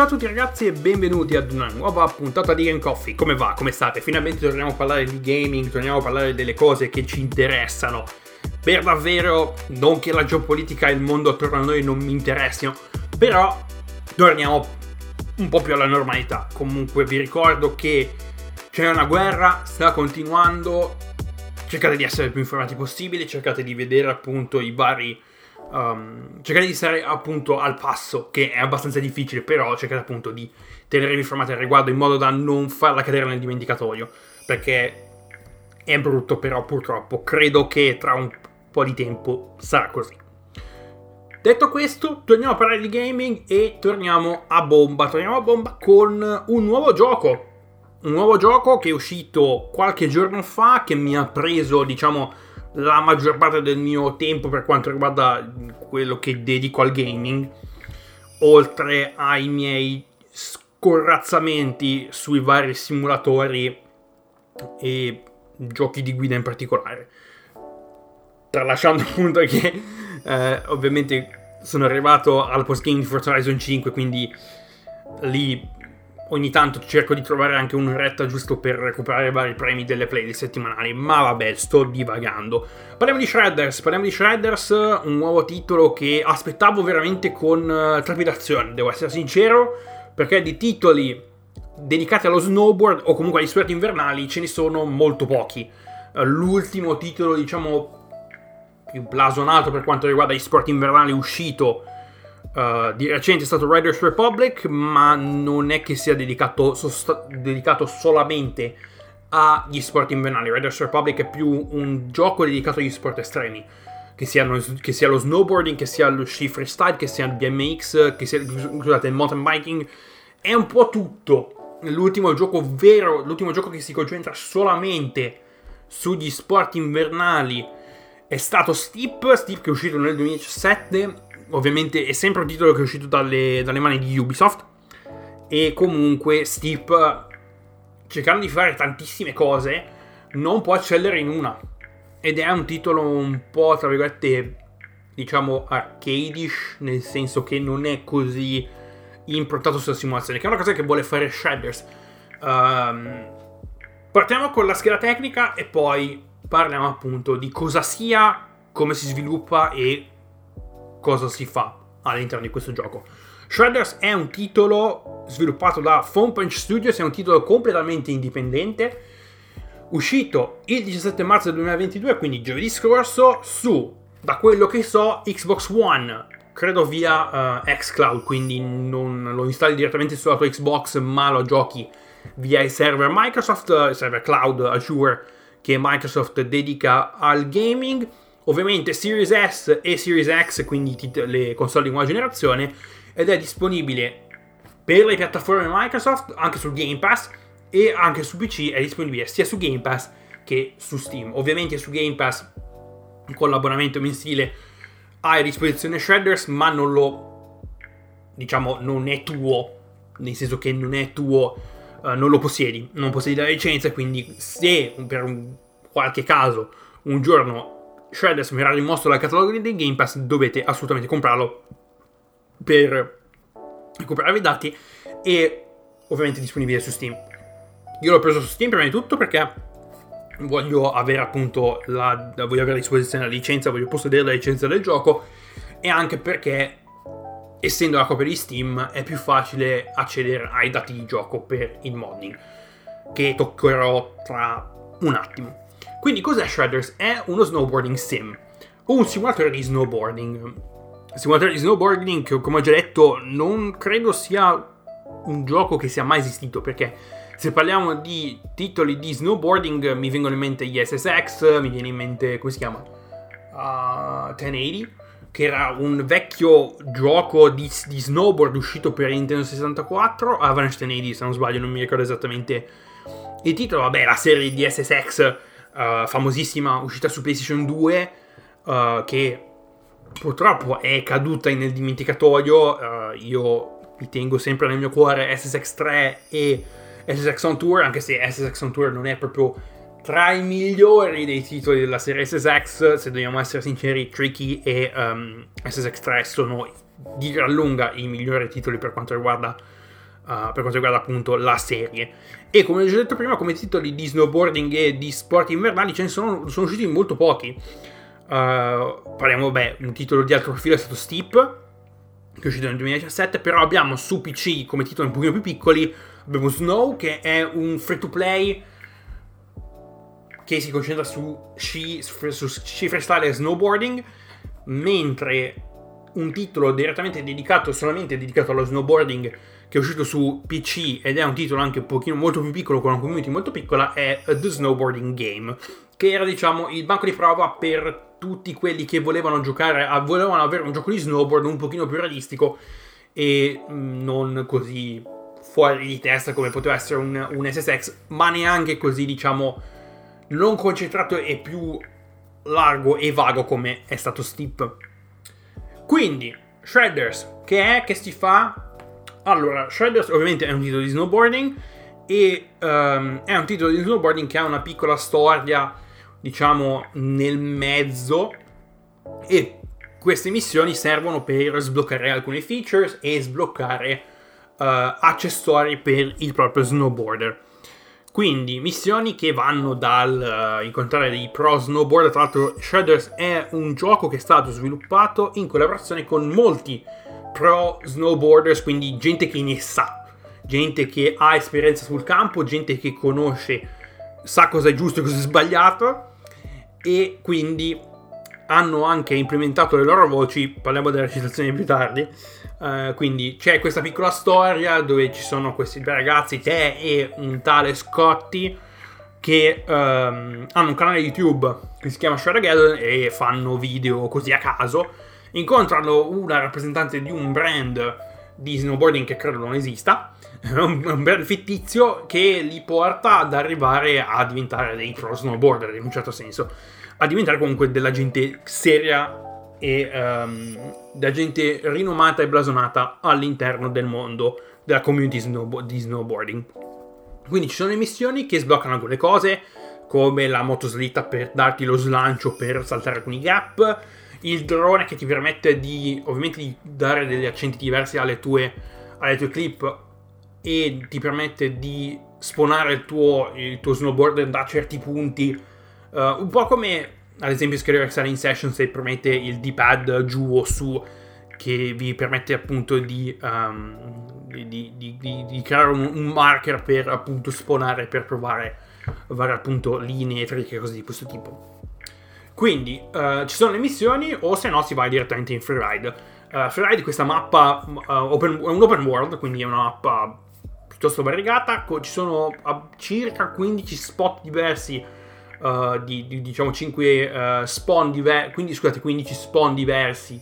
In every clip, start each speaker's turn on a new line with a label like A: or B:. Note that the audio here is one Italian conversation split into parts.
A: Ciao a tutti ragazzi e benvenuti ad una nuova puntata di Game Coffee. Come va? Come state? Finalmente torniamo a parlare di gaming, torniamo a parlare delle cose che ci interessano. Per davvero, non che la geopolitica e il mondo attorno a noi non mi interessino, però torniamo un po' più alla normalità. Comunque vi ricordo che c'è una guerra, sta continuando, cercate di essere il più informati possibile, cercate di vedere appunto i vari um, cercate di stare appunto al passo, che è abbastanza difficile, però cercate appunto di tenervi informati al riguardo in modo da non farla cadere nel dimenticatoio, perché è brutto, però purtroppo credo che tra un po' di tempo sarà così. Detto questo, torniamo a parlare di gaming e torniamo a bomba. Torniamo a bomba con un nuovo gioco. Un nuovo gioco che è uscito qualche giorno fa, che mi ha preso, diciamo, la maggior parte del mio tempo per quanto riguarda quello che dedico al gaming, oltre ai miei scorrazzamenti sui vari simulatori e giochi di guida in particolare. Tralasciando appunto che eh, ovviamente sono arrivato al postgame di Forza Horizon 5, quindi lì ogni tanto cerco di trovare anche un'oretta giusto per recuperare vari premi delle playlist settimanali, ma vabbè, sto divagando. Parliamo di Shredders, parliamo di Shredders, un nuovo titolo che aspettavo veramente con uh, trepidazione, devo essere sincero, perché di titoli dedicati allo snowboard o comunque agli sport invernali ce ne sono molto pochi. Uh, l'ultimo titolo, diciamo, più blasonato per quanto riguarda gli sport invernali uscito Uh, di recente è stato Riders Republic, ma non è che sia dedicato, sost- dedicato solamente agli sport invernali. Riders Republic è più un gioco dedicato agli sport estremi. Che, siano, che sia lo snowboarding, che sia lo sci freestyle, che sia il BMX, che sia scusate, il mountain biking. È un po' tutto. L'ultimo gioco vero, l'ultimo gioco che si concentra solamente sugli sport invernali è stato Steep. Steep che è uscito nel 2017 ovviamente è sempre un titolo che è uscito dalle, dalle mani di Ubisoft. E comunque Steep, cercando di fare tantissime cose, non può eccellere in una. Ed è un titolo un po', tra virgolette, diciamo arcadish, nel senso che non è così improntato sulla simulazione, che è una cosa che vuole fare Shredders. Um, partiamo con la scheda tecnica e poi parliamo appunto di cosa sia, come si sviluppa e cosa si fa all'interno di questo gioco. Shredders è un titolo sviluppato da Phone Punch Studios, è un titolo completamente indipendente, uscito il 17 marzo 2022, quindi giovedì scorso, su, da quello che so, Xbox One, credo via uh, xCloud, quindi non lo installi direttamente sulla tua Xbox, ma lo giochi via il server Microsoft, il server cloud Azure che Microsoft dedica al gaming ovviamente Series S e Series X, quindi le console di nuova generazione, ed è disponibile per le piattaforme Microsoft, anche sul Game Pass e anche su PC è disponibile sia su Game Pass che su Steam. Ovviamente su Game Pass con l'abbonamento mensile hai a disposizione Shredders, ma non lo diciamo non è tuo, nel senso che non è tuo, uh, non lo possiedi, non possiedi la licenza, quindi se per un qualche caso un giorno Shredders verrà rimosso dal catalogo di Game Pass, dovete assolutamente comprarlo per recuperare i dati e ovviamente disponibile su Steam. Io l'ho preso su Steam prima di tutto perché voglio avere appunto la, voglio avere a disposizione la licenza, voglio possedere la licenza del gioco e anche perché essendo la copia di Steam è più facile accedere ai dati di gioco per il modding che toccherò tra un attimo. Quindi cos'è Shredders? È uno snowboarding sim, o un simulatore di snowboarding. Simulatore di snowboarding che, come ho già detto, non credo sia un gioco che sia mai esistito, perché se parliamo di titoli di snowboarding mi vengono in mente gli SSX, mi viene in mente, come si chiama? Uh, 1080, che era un vecchio gioco di, di snowboard uscito per Nintendo 64, Avalanche 1080 se non sbaglio, non mi ricordo esattamente il titolo, vabbè la serie di SSX uh, famosissima uscita su PlayStation 2 uh, eh, che purtroppo è caduta nel dimenticatoio. Uh, io mi tengo sempre nel mio cuore SSX 3 e SSX on Tour, anche se SSX on Tour non è proprio tra i migliori dei titoli della serie SSX, se dobbiamo essere sinceri, Tricky e um, SSX 3 sono di gran lunga i migliori titoli per quanto riguarda per quanto riguarda appunto la serie. E come ho già detto prima, come titoli di snowboarding e di sport invernali ce ne sono, sono usciti molto pochi. Uh, parliamo, beh, un titolo di altro profilo è stato Steep, che è uscito nel 2017, però abbiamo su PC come titoli un pochino più piccoli, abbiamo Snow, che è un free to play che si concentra su sci, su sci freestyle e snowboarding, mentre un titolo direttamente dedicato, solamente dedicato allo snowboarding, che è uscito su PC ed è un titolo anche un pochino molto più piccolo, con una community molto piccola, è The Snowboarding Game, che era diciamo il banco di prova per tutti quelli che volevano giocare, volevano avere un gioco di snowboard un pochino più realistico e mm, non così fuori di testa come poteva essere un, un SSX, ma neanche così diciamo non concentrato e più largo e vago come è stato Steep. Quindi, Shredders, che è, che si fa? Allora, Shredders ovviamente è un titolo di snowboarding e um, è un titolo di snowboarding che ha una piccola storia, diciamo, nel mezzo e queste missioni servono per sbloccare alcune features e sbloccare uh, accessori per il proprio snowboarder. Quindi missioni che vanno dal uh, incontrare dei pro snowboard. Tra l'altro, Shredders è un gioco che è stato sviluppato in collaborazione con molti pro snowboarders, quindi gente che ne sa, gente che ha esperienza sul campo, gente che conosce, sa cosa è giusto e cosa è sbagliato. E quindi hanno anche implementato le loro voci. Parliamo della recitazione più tardi Uh, quindi c'è questa piccola storia dove ci sono questi due ragazzi, te e un tale Scotty, che um, hanno un canale YouTube che si chiama Shreddergeddon e fanno video così a caso. Incontrano una rappresentante di un brand di snowboarding che credo non esista, un brand fittizio che li porta ad arrivare a diventare dei pro snowboarder in un certo senso, a diventare comunque della gente seria e um, da gente rinomata e blasonata all'interno del mondo della community snowbo- di snowboarding. Quindi ci sono le missioni che sbloccano alcune cose, come la motoslitta per darti lo slancio per saltare alcuni gap, il drone che ti permette di ovviamente di dare degli accenti diversi alle tue, alle tue clip e ti permette di spawnare il tuo, il tuo snowboard da certi punti, uh, un po' come ad esempio scrivere in Session se permette il D-pad giù o su che vi permette appunto di, um, di, di, di creare un, un, marker per appunto spawnare per provare varie appunto linee, trick e cose di questo tipo. Quindi uh, ci sono le missioni o se no si va direttamente in Freeride. Uh, Freeride è questa mappa, uh, open, è un open world, quindi è una mappa piuttosto variegata, ci sono circa 15 spot diversi uh, di, di, diciamo 5 uh, eh, spawn diversi, quindi scusate 15 spawn diversi.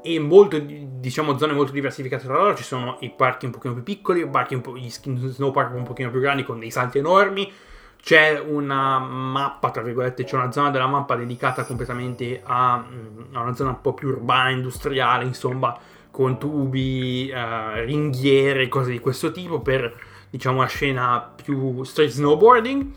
A: E molto, diciamo zone molto diversificate tra loro, ci sono i parchi un pochino più piccoli, gli snow park un pochino più grandi con dei salti enormi, c'è una mappa, tra virgolette, c'è una zona della mappa dedicata completamente a, mm, a una zona un po' più urbana, industriale, insomma, con tubi, uh, ringhiere, cose di questo tipo per, diciamo, una scena più street snowboarding.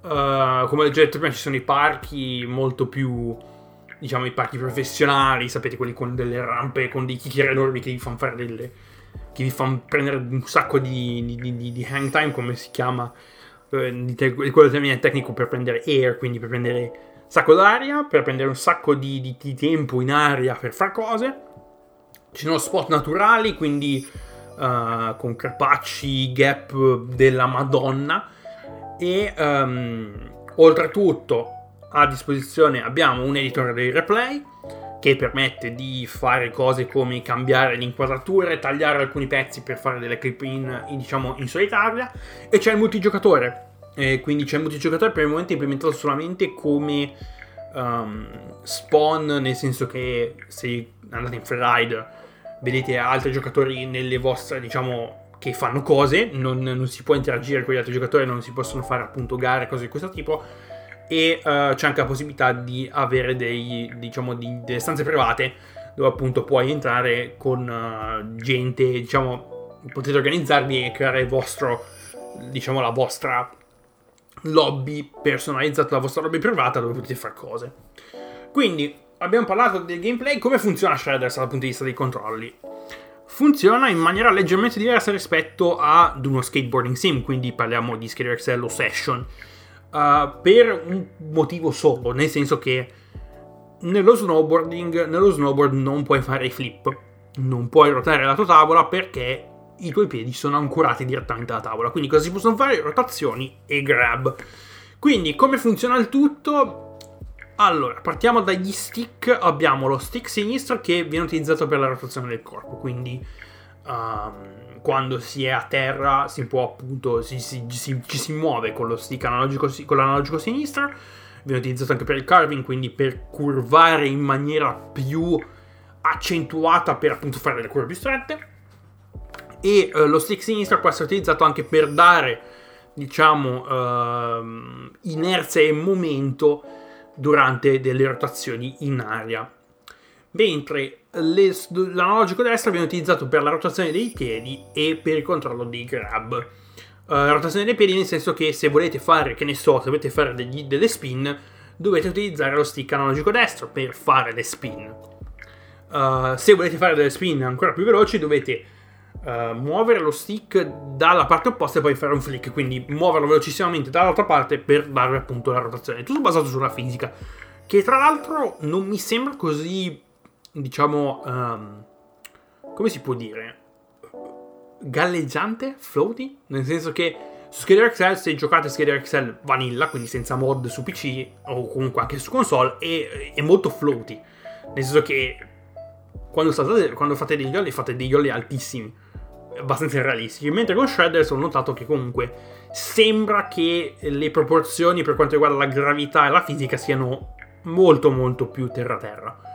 A: Uh, come ho già detto prima, ci sono i parchi molto più. Diciamo i parchi professionali, sapete, quelli con delle rampe, con dei kicker enormi che vi fanno fare delle. che vi fanno prendere un sacco di, di, di, di hang time, come si chiama. Eh, quello termine tecnico per prendere air, quindi per prendere un sacco d'aria, per prendere un sacco di, di tempo in aria per fare cose. Ci sono spot naturali, quindi uh, con crepacci, gap della Madonna e um, oltretutto a disposizione abbiamo un editor dei replay che permette di fare cose come cambiare le inquadrature, tagliare alcuni pezzi per fare delle clip in, in, diciamo, in solitaria e c'è il multigiocatore. E quindi c'è il multigiocatore per il momento implementato solamente come um, spawn, nel senso che se andate in freeride vedete altri giocatori nelle vostre, diciamo, che fanno cose, non, non, si può interagire con gli altri giocatori, non si possono fare appunto gare, cose di questo tipo. E uh, c'è anche la possibilità di avere dei, diciamo, di, delle stanze private dove appunto puoi entrare con uh, gente, diciamo, potete organizzarvi e creare il vostro, diciamo, la vostra lobby personalizzata, la vostra lobby privata dove potete fare cose. Quindi abbiamo parlato del gameplay, come funziona Shredders dal punto di vista dei controlli? Funziona in maniera leggermente diversa rispetto ad uno skateboarding sim, quindi parliamo di Skater XL o Session, uh, per un motivo solo, nel senso che nello snowboarding, nello snowboard non puoi fare i flip, non puoi ruotare la tua tavola perché i tuoi piedi sono ancorati direttamente alla tavola, quindi cosa si possono fare? Rotazioni e grab. Quindi come funziona il tutto? Allora, partiamo dagli stick. Abbiamo lo stick sinistro che viene utilizzato per la rotazione del corpo, quindi um, quando si è a terra si può appunto, si, si, si, ci si muove con lo stick analogico, con l'analogico sinistro. Viene utilizzato anche per il carving, quindi per curvare in maniera più accentuata per appunto fare delle curve più strette. E uh, lo stick sinistro può essere utilizzato anche per dare, diciamo, uh, inerzia e momento durante delle rotazioni in aria. Mentre le, l'analogico destro viene utilizzato per la rotazione dei piedi e per il controllo dei grab. Uh, rotazione dei piedi nel senso che se volete fare, che ne so, se volete fare degli, delle spin, dovete utilizzare lo stick analogico destro per fare le spin. Uh, se volete fare delle spin ancora più veloci, dovete uh, muovere lo stick dalla parte opposta e poi fare un flick, quindi muoverlo velocissimamente dall'altra parte per dare appunto la rotazione. Tutto basato sulla fisica, che tra l'altro non mi sembra così, diciamo, um, come si può dire, galleggiante, floaty, nel senso che su Skater XL se giocate Skater XL vanilla, quindi senza mod su PC o comunque anche su console, è, è molto floaty, nel senso che quando, state, quando fate dei jolly fate dei jolly altissimi abbastanza realistici. Mentre con Shredders ho notato che comunque sembra che le proporzioni per quanto riguarda la gravità e la fisica siano molto molto più terra-terra.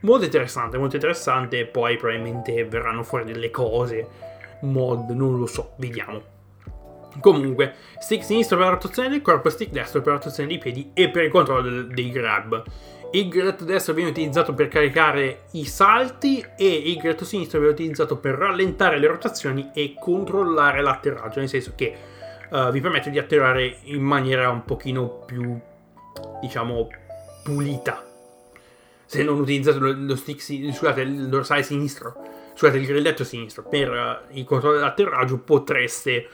A: Molto interessante, molto interessante. Poi probabilmente verranno fuori delle cose, mod, non lo so, vediamo. Comunque, stick sinistro per la rotazione del corpo, stick destro per la rotazione dei piedi e per il controllo dei grab. Il gretto destro viene utilizzato per caricare i salti e il gretto sinistro viene utilizzato per rallentare le rotazioni e controllare l'atterraggio, nel senso che uh, vi permette di atterrare in maniera un pochino più, diciamo, pulita. Se non utilizzate lo, lo stick, scusate, il dorsale sinistro, scusate, il grilletto sinistro per uh, il controllo dell'atterraggio potreste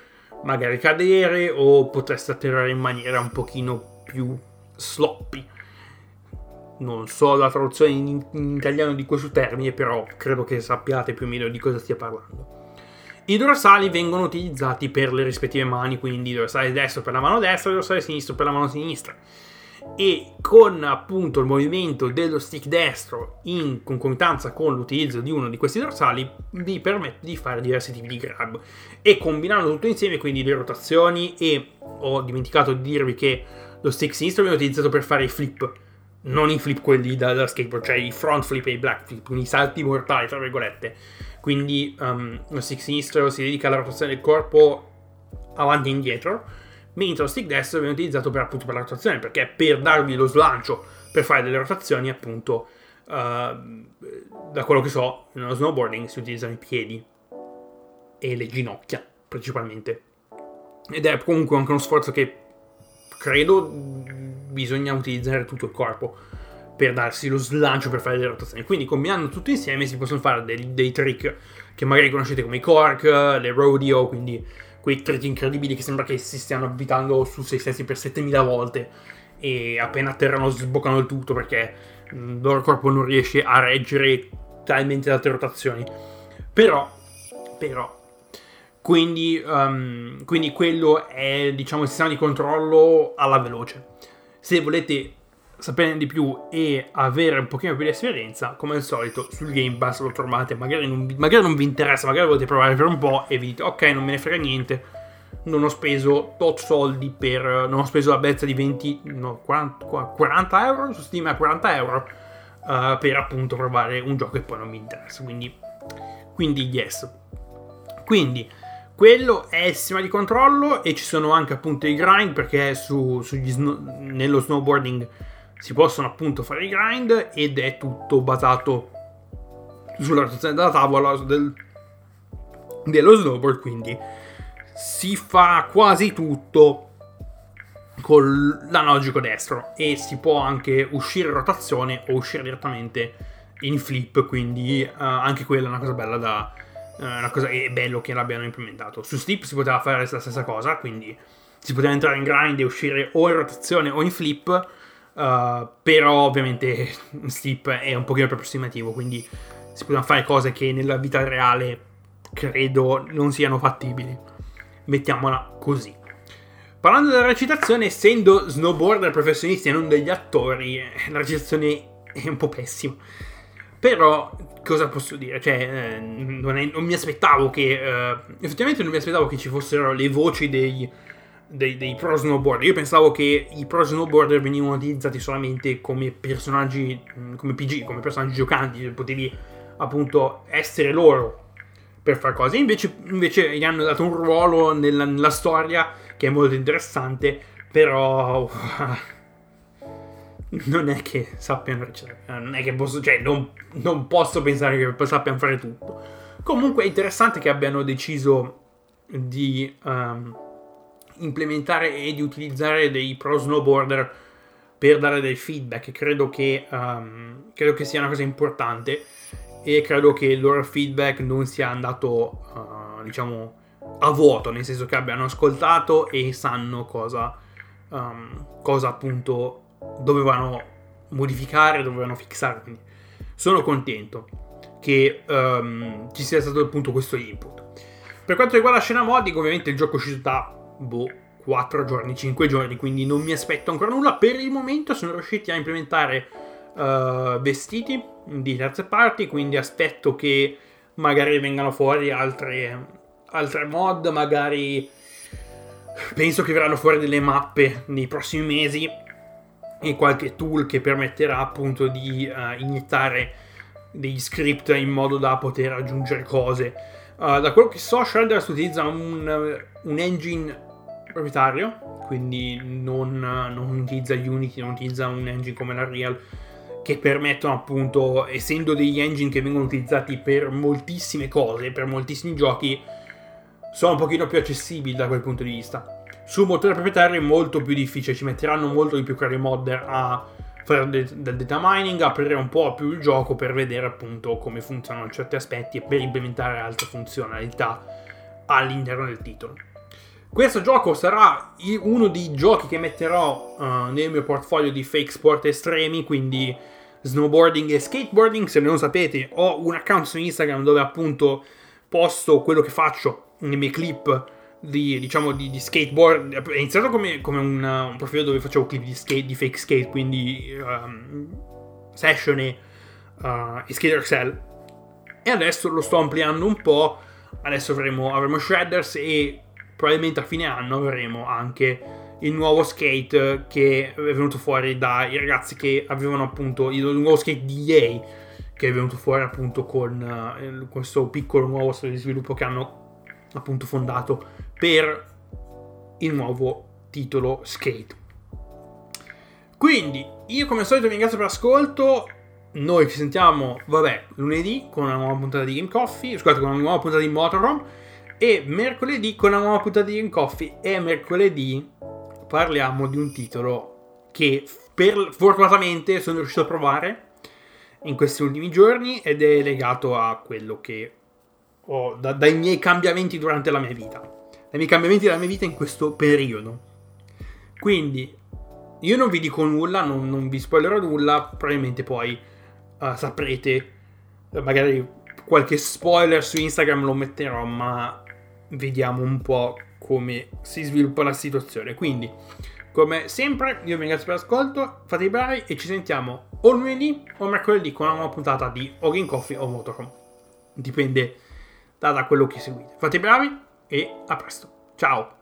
A: magari cadere o potreste atterrare in maniera un pochino più sloppy non so la traduzione in, in, italiano di questo termine, però credo che sappiate più o meno di cosa stia parlando. I dorsali vengono utilizzati per le rispettive mani, quindi dorsale destro per la mano destra e dorsale sinistro per la mano sinistra. E con appunto il movimento dello stick destro in concomitanza con l'utilizzo di uno di questi dorsali vi permette di fare diversi tipi di grab. E combinando tutto insieme, quindi le rotazioni e ho dimenticato di dirvi che lo stick sinistro viene utilizzato per fare i flip non i flip quelli da, da skateboard, cioè i front flip e i black flip, quindi i salti mortali, tra virgolette. Quindi um, lo stick sinistro si dedica alla rotazione del corpo avanti e indietro, mentre lo stick destro viene utilizzato per, appunto per la rotazione, perché per darvi lo slancio per fare delle rotazioni, appunto, uh, da quello che so, nello snowboarding si utilizzano i piedi e le ginocchia, principalmente. Ed è comunque anche uno sforzo che credo bisogna utilizzare tutto il corpo per darsi lo slancio per fare le rotazioni. Quindi combinando tutto insieme si possono fare dei, dei trick che magari conoscete come i cork, le rodeo, quindi quei trick incredibili che sembra che si stiano abitando su se stessi per 7000 volte e appena atterrano sboccano il tutto perché il loro corpo non riesce a reggere talmente tante rotazioni. Però, però, quindi, um, quindi quello è diciamo il sistema di controllo alla veloce. Se volete saperne di più e avere un pochino più di esperienza, come al solito sul Game Pass lo trovate, magari non, magari non vi interessa, magari volete provare per un po' e vi dite ok non me ne frega niente, non ho speso tot soldi per, non ho speso la bellezza di 20, no 40, 40 euro, su Steam a 40 euro uh, per appunto provare un gioco che poi non mi interessa, quindi, quindi yes. Quindi quello è il sistema di controllo e ci sono anche appunto i grind perché su, snow, nello snowboarding si possono appunto fare i grind ed è tutto basato sulla rotazione della tavola del, dello snowboard quindi si fa quasi tutto con l'analogico destro e si può anche uscire in rotazione o uscire direttamente in flip, quindi uh, anche quella è una cosa bella da... Uh, una cosa, è bello che l'abbiano implementato. Su Sleep si poteva fare la stessa cosa, quindi si poteva entrare in grind e uscire o in rotazione o in flip, uh, però ovviamente Sleep è un pochino più approssimativo, quindi si potevano fare cose che nella vita reale credo non siano fattibili. Mettiamola così. Parlando della recitazione, essendo snowboarder professionisti e non degli attori, eh, la recitazione è un po' pessima. Però, cosa posso dire? Cioè, eh, non, è, non, mi aspettavo che... Eh, effettivamente non mi aspettavo che ci fossero le voci dei, dei, dei, pro snowboarder. Io pensavo che i pro snowboarder venivano utilizzati solamente come personaggi, come PG, come personaggi giocanti. Potevi appunto essere loro per fare cose. Invece, invece gli hanno dato un ruolo nella, nella storia che è molto interessante, però non è che sappiano recitare, non è che posso, cioè non, non posso pensare che sappiano fare tutto. Comunque è interessante che abbiano deciso di um, implementare e di utilizzare dei pro snowboarder per dare del feedback. Credo che, um, credo che sia una cosa importante e credo che il loro feedback non sia andato, uh, diciamo, a vuoto, nel senso che abbiano ascoltato e sanno cosa, um, cosa appunto dovevano modificare, dovevano fixare. Quindi sono contento che um, ci sia stato appunto questo input. Per quanto riguarda la scena modding, ovviamente il gioco è uscito da boh, 4 giorni, 5 giorni, quindi non mi aspetto ancora nulla. Per il momento sono riusciti a implementare uh, vestiti di terze parti, quindi aspetto che magari vengano fuori altre, altre mod, magari penso che verranno fuori delle mappe nei prossimi mesi e qualche tool che permetterà appunto di uh, iniettare degli script in modo da poter aggiungere cose. Uh, da quello che so, Shredders utilizza un, un engine proprietario, quindi non, non, utilizza Unity, non utilizza un engine come la Real che permettono appunto, essendo degli engine che vengono utilizzati per moltissime cose, per moltissimi giochi, sono un pochino più accessibili da quel punto di vista. Sul motore proprietario è molto più difficile, ci metteranno molto di più cari modder a fare del, del data mining, aprire un po' più il gioco per vedere appunto come funzionano certi aspetti e per implementare altre funzionalità all'interno del titolo. Questo gioco sarà uno dei giochi che metterò uh, nel mio portfolio di fake sport estremi, quindi snowboarding e skateboarding. Se non lo sapete, ho un account su Instagram dove appunto posto quello che faccio nei miei clip di, diciamo, di, di skateboard. È iniziato come, come un, un, profilo dove facevo clip di, skate, di fake skate, quindi um, session e, uh, e skater Excel. E adesso lo sto ampliando un po'. Adesso avremo, avremo shredders e probabilmente a fine anno avremo anche il nuovo skate che è venuto fuori dai ragazzi che avevano appunto il nuovo skate di EA che è venuto fuori appunto con uh, questo piccolo nuovo studio di sviluppo che hanno appunto fondato per il nuovo titolo Skate. Quindi io come al solito vi ringrazio per l'ascolto. Noi ci sentiamo, vabbè, lunedì con una nuova puntata di Game Coffee, scusate, con una nuova puntata di Motorhome e mercoledì con una nuova puntata di Game Coffee e mercoledì parliamo di un titolo che per, fortunatamente sono riuscito a provare in questi ultimi giorni ed è legato a quello che ho da, dai miei cambiamenti durante la mia vita, dai miei cambiamenti della mia vita in questo periodo. Quindi io non vi dico nulla, non, non vi spoilerò nulla, probabilmente poi uh, saprete, magari qualche spoiler su Instagram lo metterò, ma vediamo un po' come si sviluppa la situazione. Quindi, come sempre, io vi ringrazio per l'ascolto, fate i bravi e ci sentiamo o lunedì o mercoledì con una nuova puntata di Ogin Coffee o Motorhome. Dipende da, da quello che seguite. Fate i bravi e a presto. Ciao!